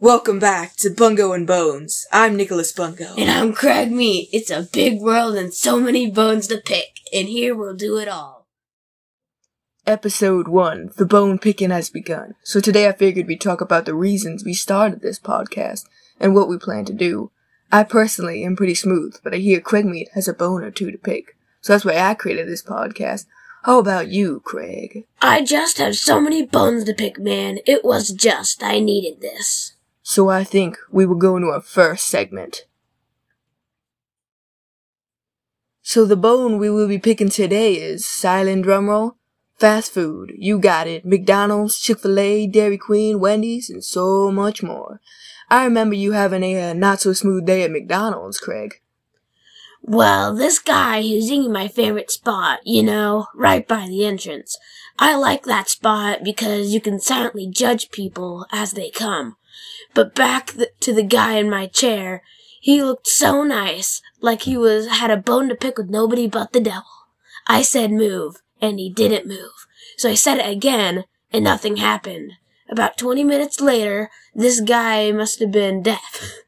Welcome back to Bungo and Bones. I'm Nicholas Bungo. And I'm Craig Meat. It's a big world and so many bones to pick, and here we'll do it all. Episode 1 The Bone Picking Has Begun. So today I figured we'd talk about the reasons we started this podcast and what we plan to do. I personally am pretty smooth, but I hear Craig Meat has a bone or two to pick. So that's why I created this podcast. How about you, Craig? I just have so many bones to pick, man. It was just, I needed this. So I think we will go into our first segment. So the bone we will be picking today is silent drumroll, fast food. You got it. McDonald's, Chick-fil-A, Dairy Queen, Wendy's, and so much more. I remember you having a uh, not so smooth day at McDonald's, Craig. Well, this guy who's eating my favorite spot, you know, right by the entrance. I like that spot because you can silently judge people as they come. But back th- to the guy in my chair, he looked so nice, like he was had a bone to pick with nobody but the devil. I said move, and he didn't move. So I said it again, and nothing happened. About 20 minutes later, this guy must have been deaf.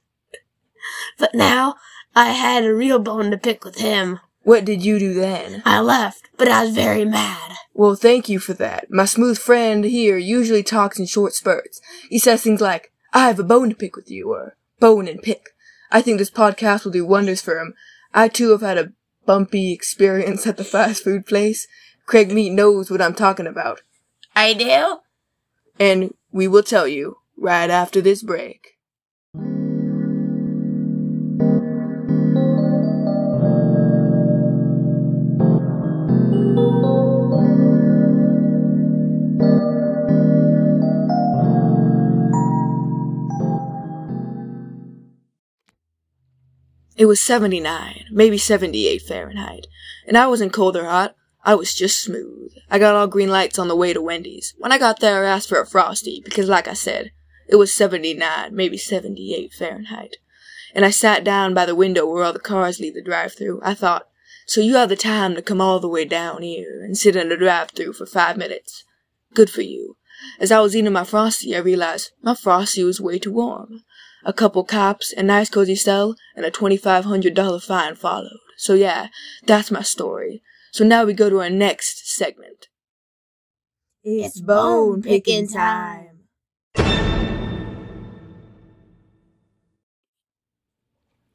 but now, I had a real bone to pick with him. What did you do then? I left, but I was very mad. Well, thank you for that. My smooth friend here usually talks in short spurts. He says things like, I have a bone to pick with you, or bone and pick. I think this podcast will do wonders for him. I too have had a bumpy experience at the fast food place. Craig Meat knows what I'm talking about. I do? And we will tell you right after this break. It was 79, maybe 78 Fahrenheit, and I wasn't cold or hot. I was just smooth. I got all green lights on the way to Wendy's. When I got there, I asked for a Frosty, because like I said, it was 79, maybe 78 Fahrenheit. And I sat down by the window where all the cars leave the drive-through. I thought, so you have the time to come all the way down here and sit in the drive-through for five minutes. Good for you. As I was eating my Frosty, I realized my Frosty was way too warm. A couple cops, a nice cozy cell, and a $2,500 fine followed. So yeah, that's my story. So now we go to our next segment. It's bone picking time.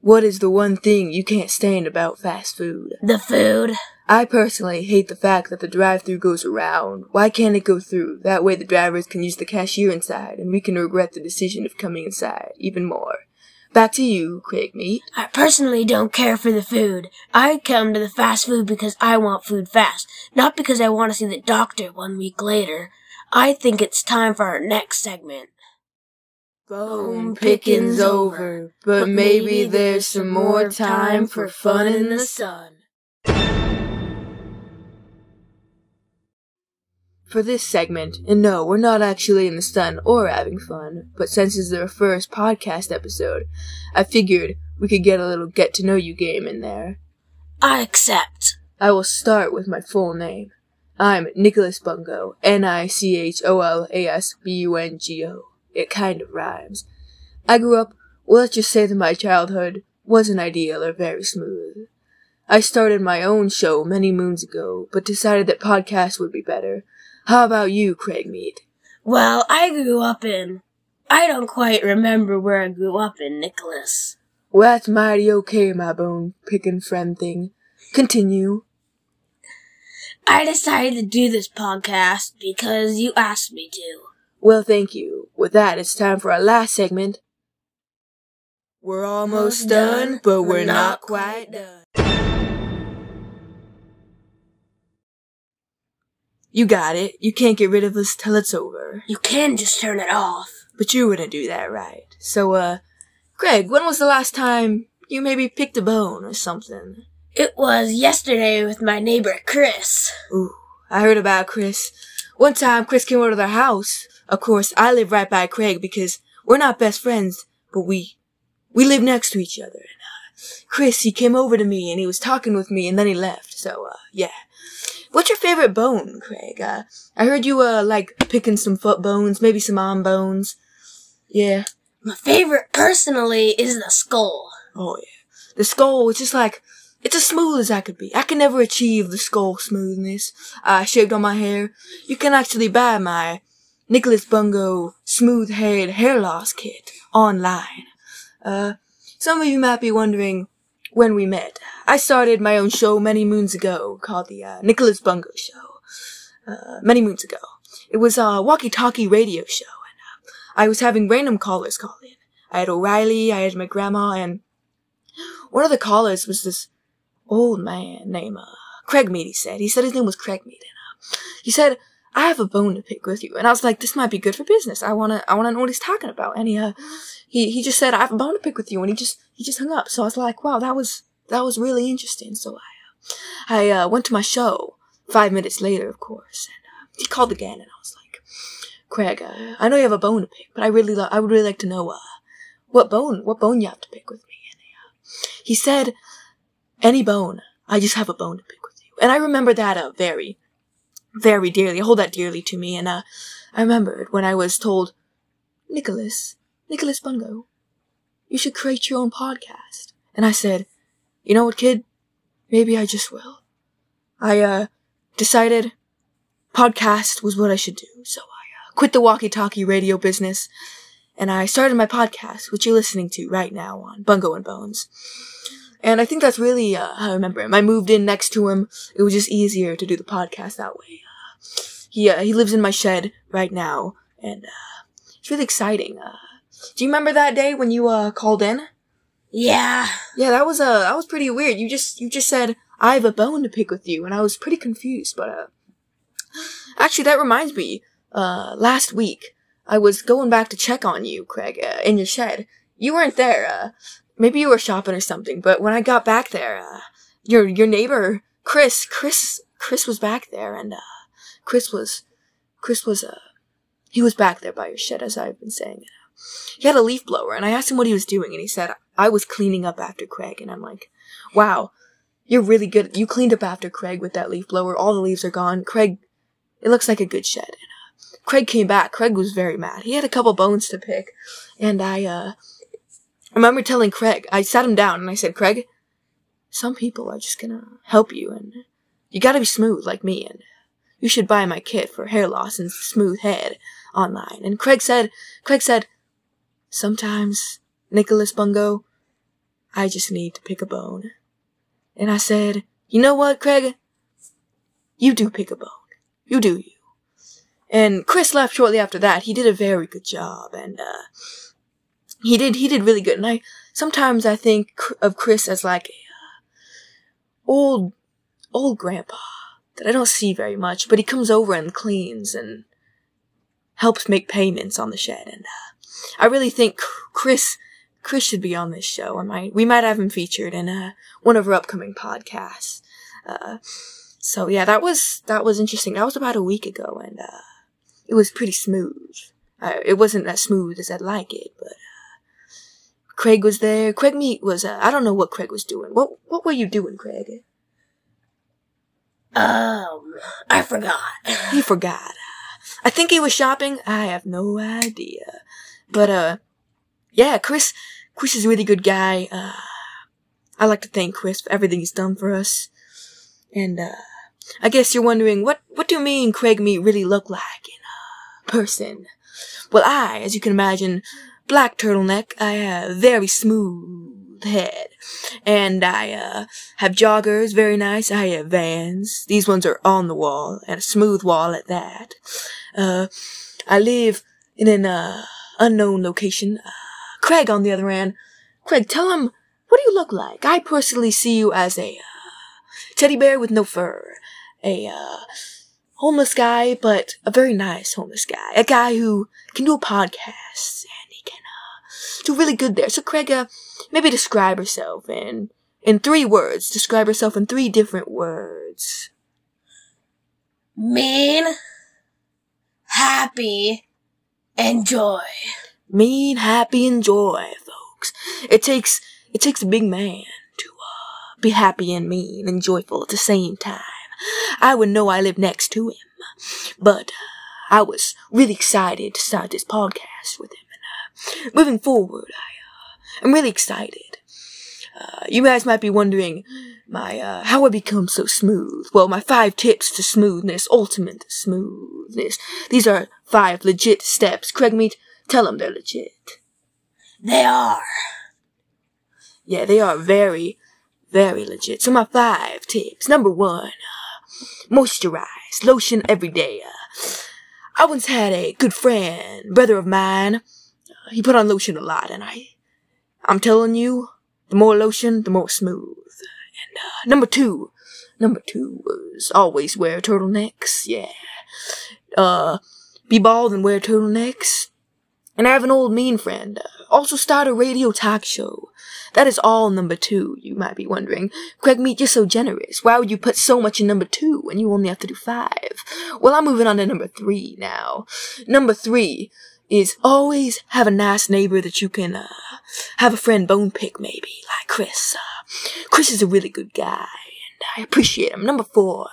What is the one thing you can't stand about fast food? The food. I personally hate the fact that the drive-through goes around. Why can't it go through? That way the drivers can use the cashier inside, and we can regret the decision of coming inside even more. Back to you, Craig Meat. I personally don't care for the food. I come to the fast food because I want food fast, not because I want to see the doctor one week later. I think it's time for our next segment. Bone picking's over, but maybe there's some more time for fun in the sun. For this segment, and no, we're not actually in the sun or having fun, but since it's our first podcast episode, I figured we could get a little get to know you game in there. I accept. I will start with my full name. I'm Nicholas Bungo, N I C H O L A S B U N G O. It kind of rhymes. I grew up, well, let's just say that my childhood wasn't ideal or very smooth. I started my own show many moons ago, but decided that podcasts would be better. How about you, Craig Meat? Well, I grew up in. I don't quite remember where I grew up in, Nicholas. Well, that's mighty okay, my bone picking friend thing. Continue. I decided to do this podcast because you asked me to. Well, thank you. With that, it's time for our last segment. We're almost done, but we're not quite done. You got it. You can't get rid of us till it's over. You can just turn it off. But you wouldn't do that, right? So, uh, Greg, when was the last time you maybe picked a bone or something? It was yesterday with my neighbor Chris. Ooh, I heard about Chris. One time, Chris came over to their house. Of course, I live right by Craig because we're not best friends, but we, we live next to each other. And, uh, Chris, he came over to me and he was talking with me and then he left. So, uh, yeah. What's your favorite bone, Craig? Uh, I heard you, uh, like picking some foot bones, maybe some arm bones. Yeah. My favorite, personally, is the skull. Oh yeah. The skull is just like, it's as smooth as I could be. I can never achieve the skull smoothness. I shaved all my hair. You can actually buy my Nicholas Bungo smooth haired hair loss kit online. Uh, some of you might be wondering when we met. I started my own show many moons ago called the uh, Nicholas Bungo Show. Uh, many moons ago. It was a walkie-talkie radio show, and uh, I was having random callers call in. I had O'Reilly, I had my grandma, and one of the callers was this old man named uh, Craig Meat, he said. He said his name was Craig Meat. And, uh, he said, I have a bone to pick with you. And I was like, this might be good for business. I wanna, I wanna know what he's talking about. And he, uh, he, he just said, I have a bone to pick with you. And he just, he just hung up. So I was like, wow, that was, that was really interesting. So I, uh, I, uh, went to my show five minutes later, of course. And, uh, he called again and I was like, Craig, uh, I know you have a bone to pick, but I really, lo- I would really like to know, uh, what bone, what bone you have to pick with me. And, he said, any bone. I just have a bone to pick with you. And I remember that, uh, very, very dearly. Hold that dearly to me. And, uh, I remembered when I was told, Nicholas, Nicholas Bungo, you should create your own podcast. And I said, you know what, kid? Maybe I just will. I, uh, decided podcast was what I should do. So I, uh, quit the walkie-talkie radio business and I started my podcast, which you're listening to right now on Bungo and Bones. And I think that's really uh, how I remember him. I moved in next to him. It was just easier to do the podcast that way. Uh, he uh, he lives in my shed right now, and uh, it's really exciting. Uh, do you remember that day when you uh, called in? Yeah. Yeah, that was uh that was pretty weird. You just you just said I have a bone to pick with you, and I was pretty confused. But uh, actually, that reminds me. Uh, last week I was going back to check on you, Craig, uh, in your shed. You weren't there. Uh, maybe you were shopping or something. But when I got back there, uh, your your neighbor Chris, Chris, Chris was back there, and uh, Chris was, Chris was uh, he was back there by your shed, as I've been saying. He had a leaf blower, and I asked him what he was doing, and he said I was cleaning up after Craig, and I'm like, wow, you're really good. You cleaned up after Craig with that leaf blower. All the leaves are gone. Craig, it looks like a good shed. And, uh, Craig came back. Craig was very mad. He had a couple bones to pick, and I uh, remember telling Craig. I sat him down and I said, Craig, some people are just gonna help you, and you gotta be smooth like me, and you should buy my kit for hair loss and smooth head online. And Craig said, Craig said, sometimes Nicholas Bungo, I just need to pick a bone. And I said, you know what, Craig? You do pick a bone. You do you. And Chris left shortly after that. He did a very good job, and uh, he did he did really good. And I sometimes I think of Chris as like a uh, old old grandpa that I don't see very much, but he comes over and cleans and helps make payments on the shed. And uh, I really think Chris Chris should be on this show. I might we might have him featured in uh, one of our upcoming podcasts. Uh, so yeah, that was that was interesting. That was about a week ago, and uh, it was pretty smooth. Uh, it wasn't as smooth as I'd like it, but Craig was there. Craig Meat was. Uh, I don't know what Craig was doing. What what were you doing, Craig? Um, I forgot. He forgot. I think he was shopping. I have no idea. But uh, yeah, Chris. Chris is a really good guy. Uh, I like to thank Chris for everything he's done for us. And uh, I guess you're wondering what what do me and Craig Meat really look like in a person? Well, I, as you can imagine, black turtleneck. I have very smooth head, and I uh, have joggers, very nice. I have Vans. These ones are on the wall and a smooth wall at that. Uh, I live in an uh, unknown location. Uh, Craig, on the other hand, Craig, tell him what do you look like? I personally see you as a uh, teddy bear with no fur, a uh, homeless guy, but a very nice homeless guy, a guy who can do a podcast and he can uh, do really good there. So, Craig, uh, maybe describe yourself in in three words. Describe yourself in three different words. Mean, happy, and joy. Mean, happy, and joy, folks. It takes it takes a big man to uh, be happy and mean and joyful at the same time. I would know I live next to him, but uh, I was really excited to start this podcast with him. Moving forward, I, uh, I'm really excited. Uh, you guys might be wondering, my, uh, how I become so smooth. Well, my five tips to smoothness, ultimate smoothness. These are five legit steps. Craig Meat, tell them they're legit. They are. Yeah, they are very, very legit. So my five tips. Number one, uh, moisturize. Lotion every day. Uh, I once had a good friend, brother of mine. He put on lotion a lot, and I, I'm telling you, the more lotion, the more smooth. And uh, number two, number two was always wear turtlenecks. Yeah, uh, be bald and wear turtlenecks. And I have an old mean friend. Uh, also start a radio talk show. That is all number two, you might be wondering. Craig Meat, you're so generous. Why would you put so much in number two when you only have to do five? Well, I'm moving on to number three now. Number three is always have a nice neighbor that you can, uh, have a friend bone pick maybe, like Chris. Uh, Chris is a really good guy, and I appreciate him. Number four.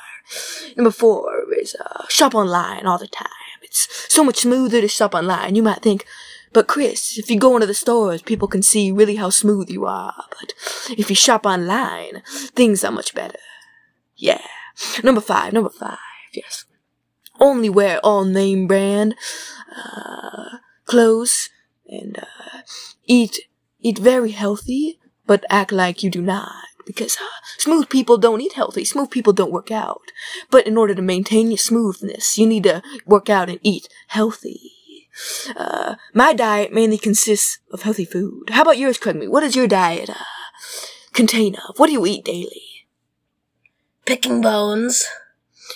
Number four is, uh, shop online all the time. It's so much smoother to shop online. You might think, but Chris, if you go into the stores, people can see really how smooth you are. But if you shop online, things are much better. Yeah. Number five, number five, yes. Only wear all name brand, uh, clothes and, uh, eat, eat very healthy, but act like you do not. Because uh, smooth people don't eat healthy. Smooth people don't work out. But in order to maintain your smoothness, you need to work out and eat healthy. Uh, my diet mainly consists of healthy food. How about yours, Craig? What does your diet uh, contain of? What do you eat daily? Picking bones.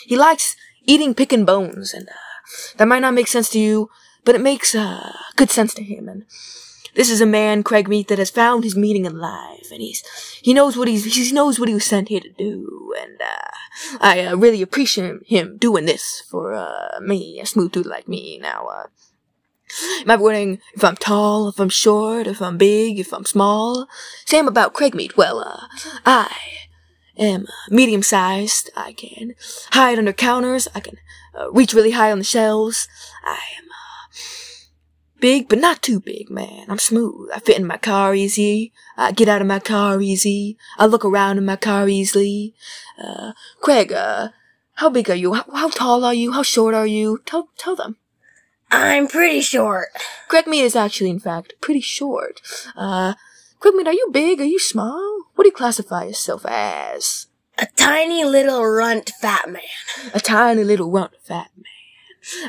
He likes eating picking bones, and uh, that might not make sense to you, but it makes uh, good sense to him. And this is a man, Craig Meat, that has found his meaning in life, and he's he knows what he's he knows what he was sent here to do, and uh, I uh, really appreciate him doing this for uh, me, a smooth dude like me. Now, uh, Am I wondering if I'm tall, if I'm short, if I'm big, if I'm small? Same about Craig Meat. Well, uh, I am medium sized. I can hide under counters. I can uh, reach really high on the shelves. I am uh, big, but not too big, man. I'm smooth. I fit in my car easy. I get out of my car easy. I look around in my car easily. Uh, Craig, uh, how big are you? How, how tall are you? How short are you? Tell, tell them. I'm pretty short. Craig Meat is actually, in fact, pretty short. Uh, Craig Meat, are you big? Are you small? What do you classify yourself as? A tiny little runt fat man. A tiny little runt fat man.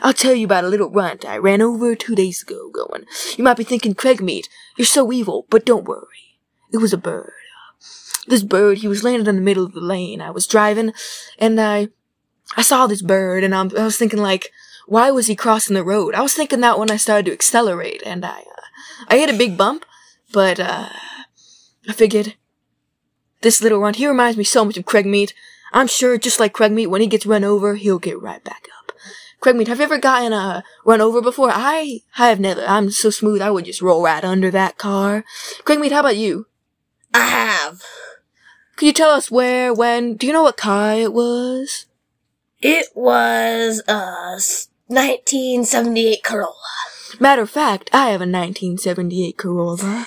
I'll tell you about a little runt I ran over two days ago going. You might be thinking, Craig Meat, you're so evil, but don't worry. It was a bird. This bird, he was landed in the middle of the lane. I was driving, and I, I saw this bird, and I'm, I was thinking like, why was he crossing the road? I was thinking that when I started to accelerate, and I, uh, I hit a big bump, but, uh, I figured, this little runt, he reminds me so much of Craig Meat. I'm sure, just like Craig Meat, when he gets run over, he'll get right back up. Craig Meat, have you ever gotten, uh, run over before? I, I have never. I'm so smooth, I would just roll right under that car. Craig Meat, how about you? I have. Could you tell us where, when, do you know what car it was? It was, a 1978 Corolla. Matter of fact, I have a 1978 Corolla.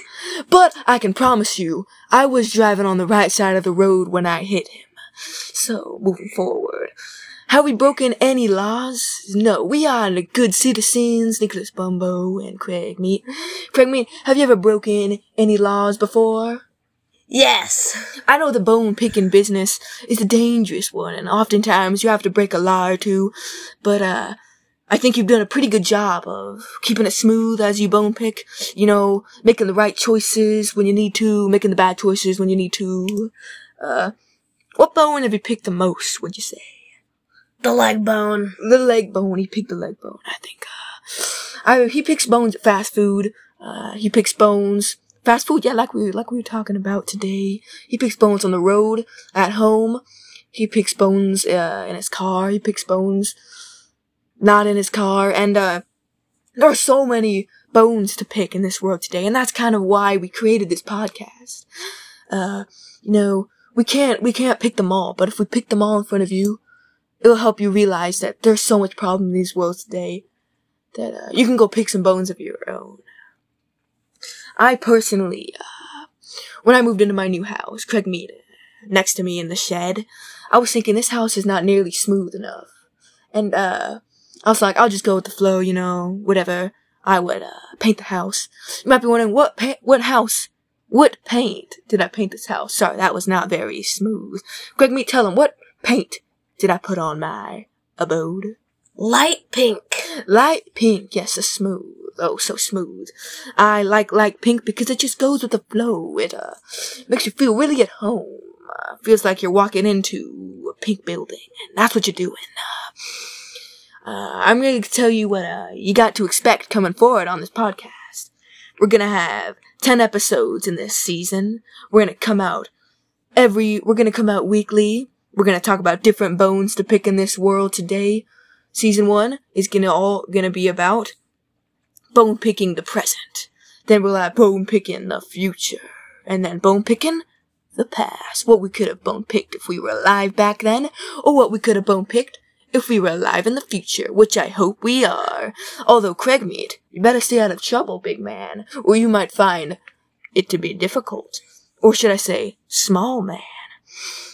But I can promise you, I was driving on the right side of the road when I hit him. So, moving forward. Have we broken any laws? No, we are the good citizens, Nicholas Bungo and Craig Meat. Craig Meat, have you ever broken any laws before? Yes. I know the bone picking business is a dangerous one, and oftentimes you have to break a law or two, but, uh, I think you've done a pretty good job of keeping it smooth as you bone pick. You know, making the right choices when you need to, making the bad choices when you need to. Uh, what bone have you picked the most, would you say? The leg bone. The leg bone. He picked the leg bone, I think. Uh, I, he picks bones at fast food. Uh, he picks bones. Fast food, yeah, like we, like we were talking about today. He picks bones on the road, at home. He picks bones, uh, in his car. He picks bones not in his car, and uh, there are so many bones to pick in this world today, and that's kind of why we created this podcast. Uh, you know, we can't we can't pick them all, but if we pick them all in front of you, it'll help you realize that there's so much problem in these worlds today that uh, you can go pick some bones of your own. I personally, uh, when I moved into my new house, Craig Meat, next to me in the shed, I was thinking this house is not nearly smooth enough. And, uh, I was like, I'll just go with the flow, you know, whatever. I would, uh, paint the house. You might be wondering, what pa- what house? What paint did I paint this house? Sorry, that was not very smooth. Greg, me tell him, what paint did I put on my abode? Light pink. Light pink, yes, a smooth. Oh, so smooth. I like light pink because it just goes with the flow. It, uh, makes you feel really at home. Uh, feels like you're walking into a pink building, and that's what you're doing. Uh, uh, I'm going to tell you what uh, you got to expect coming forward on this podcast. We're going to have 10 episodes in this season. We're going to come out every, we're going to come out weekly. We're to talk about different bones to pick in this world today. Season 1 is to all to be about bone picking the present. Then we'll have bone picking the future. And then bone picking the past. What we could have bone picked if we were alive back then, or what we could have bone picked if we were alive in the future, which I hope we are. Although, Craig Meat, you better stay out of trouble, big man, or you might find it to be difficult. Or should I say, small man.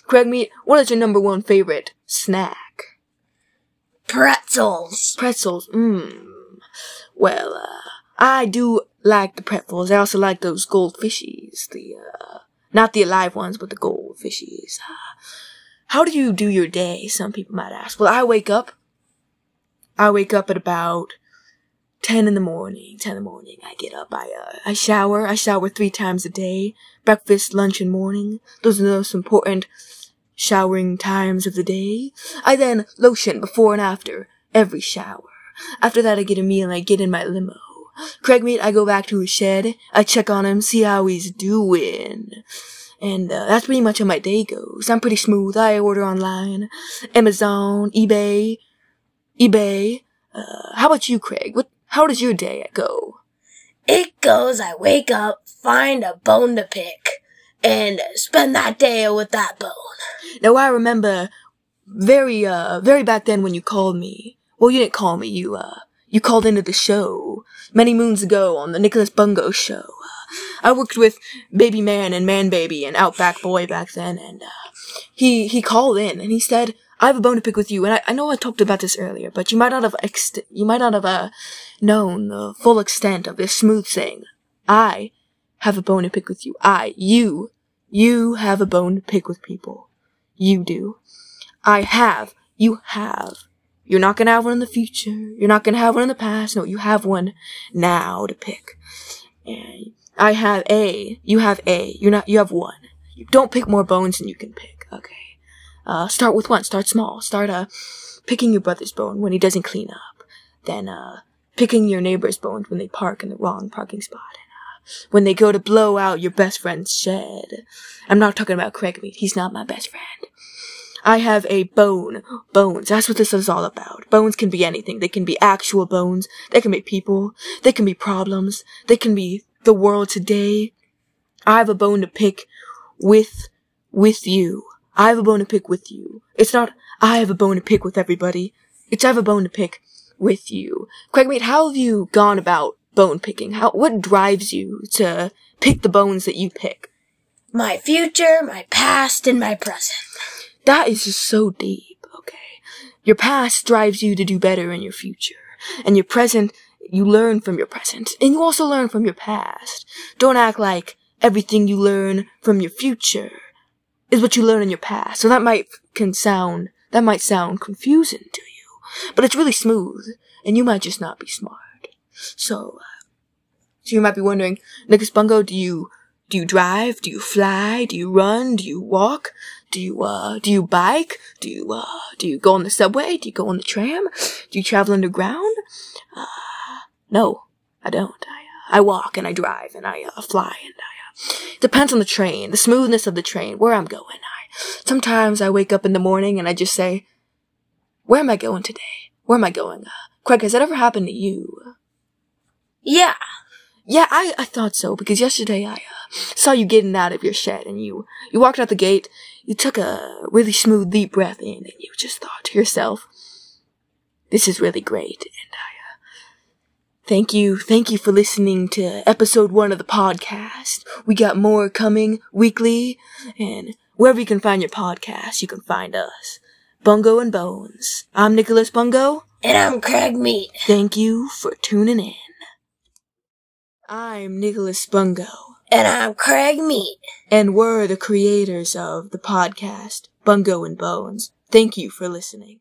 Craig Meat, what is your number one favorite snack? Pretzels. Pretzels, mmm. Well, uh, I do like the pretzels. I also like those goldfishies. The, uh, not the alive ones, but the goldfishies. How do you do your day? Some people might ask. Well, I wake up. I wake up at about 10 in the morning. 10 in the morning. I get up. I, uh, I shower. I shower three times a day. Breakfast, lunch, and morning. Those are the most important showering times of the day. I then lotion before and after every shower. After that, I get a meal and I get in my limo. Craig Meat, I go back to his shed. I check on him, see how he's doing. And uh, that's pretty much how my day goes. I'm pretty smooth. I order online, Amazon, eBay, eBay. Uh, how about you, Craig? What? How does your day go? It goes, I wake up, find a bone to pick, and spend that day with that bone. Now I remember very, uh, very back then when you called me. Well, you didn't call me. You, uh, you called into the show many moons ago on the Nicholas Bungo show. Uh, I worked with Baby Man and Man Baby and Outback Boy back then, and uh, he he called in and he said, "I have a bone to pick with you." And I, I know I talked about this earlier, but you might not have ext- you might not have uh, known the full extent of this smooth saying. I have a bone to pick with you. I, you, you have a bone to pick with people. You do. I have. You have. You're not gonna have one in the future. You're not gonna have one in the past. No, you have one now to pick. And I have a. You have a. You're not. You have one. You don't pick more bones than you can pick. Okay. Uh, start with one. Start small. Start uh, picking your brother's bone when he doesn't clean up. Then uh, picking your neighbor's bones when they park in the wrong parking spot. And, uh, when they go to blow out your best friend's shed. I'm not talking about Craig Meat. He's not my best friend. I have a bone. Bones. That's what this is all about. Bones can be anything. They can be actual bones. They can be people. They can be problems. They can be the world today. I have a bone to pick with, with you. I have a bone to pick with you. It's not, I have a bone to pick with everybody. It's I have a bone to pick with you. Craig, mate, how have you gone about bone picking? How, what drives you to pick the bones that you pick? My future, my past, and my present. That is just so deep, okay? Your past drives you to do better in your future. And your present, you learn from your present. And you also learn from your past. Don't act like everything you learn from your future is what you learn in your past. So that might can sound, that might sound confusing to you. But it's really smooth. And you might just not be smart. So, uh, so you might be wondering, Nicholas Bungo, do you, do you drive? Do you fly? Do you run? Do you walk? Do you, uh, do you bike? Do you, uh, do you go on the subway? Do you go on the tram? Do you travel underground? Uh, no, I don't. I, uh, I walk and I drive and I, uh, fly and I, uh, depends on the train, the smoothness of the train, where I'm going. I, sometimes I wake up in the morning and I just say, where am I going today? Where am I going? Uh, Craig, has that ever happened to you? Yeah. Yeah, I, I thought so because yesterday I uh, saw you getting out of your shed and you you walked out the gate. You took a really smooth deep breath in and you just thought to yourself, "This is really great." And I, Thank you, thank you for listening to episode one of the podcast. We got more coming weekly, and wherever you can find your podcast, you can find us. Bungo and Bones. I'm Nicholas Bungo. And I'm Craig Meat. Thank you for tuning in. I'm Nicholas Bungo, And I'm Craig Meat. and we're the creators of the podcast Bungo and Bones. Thank you for listening.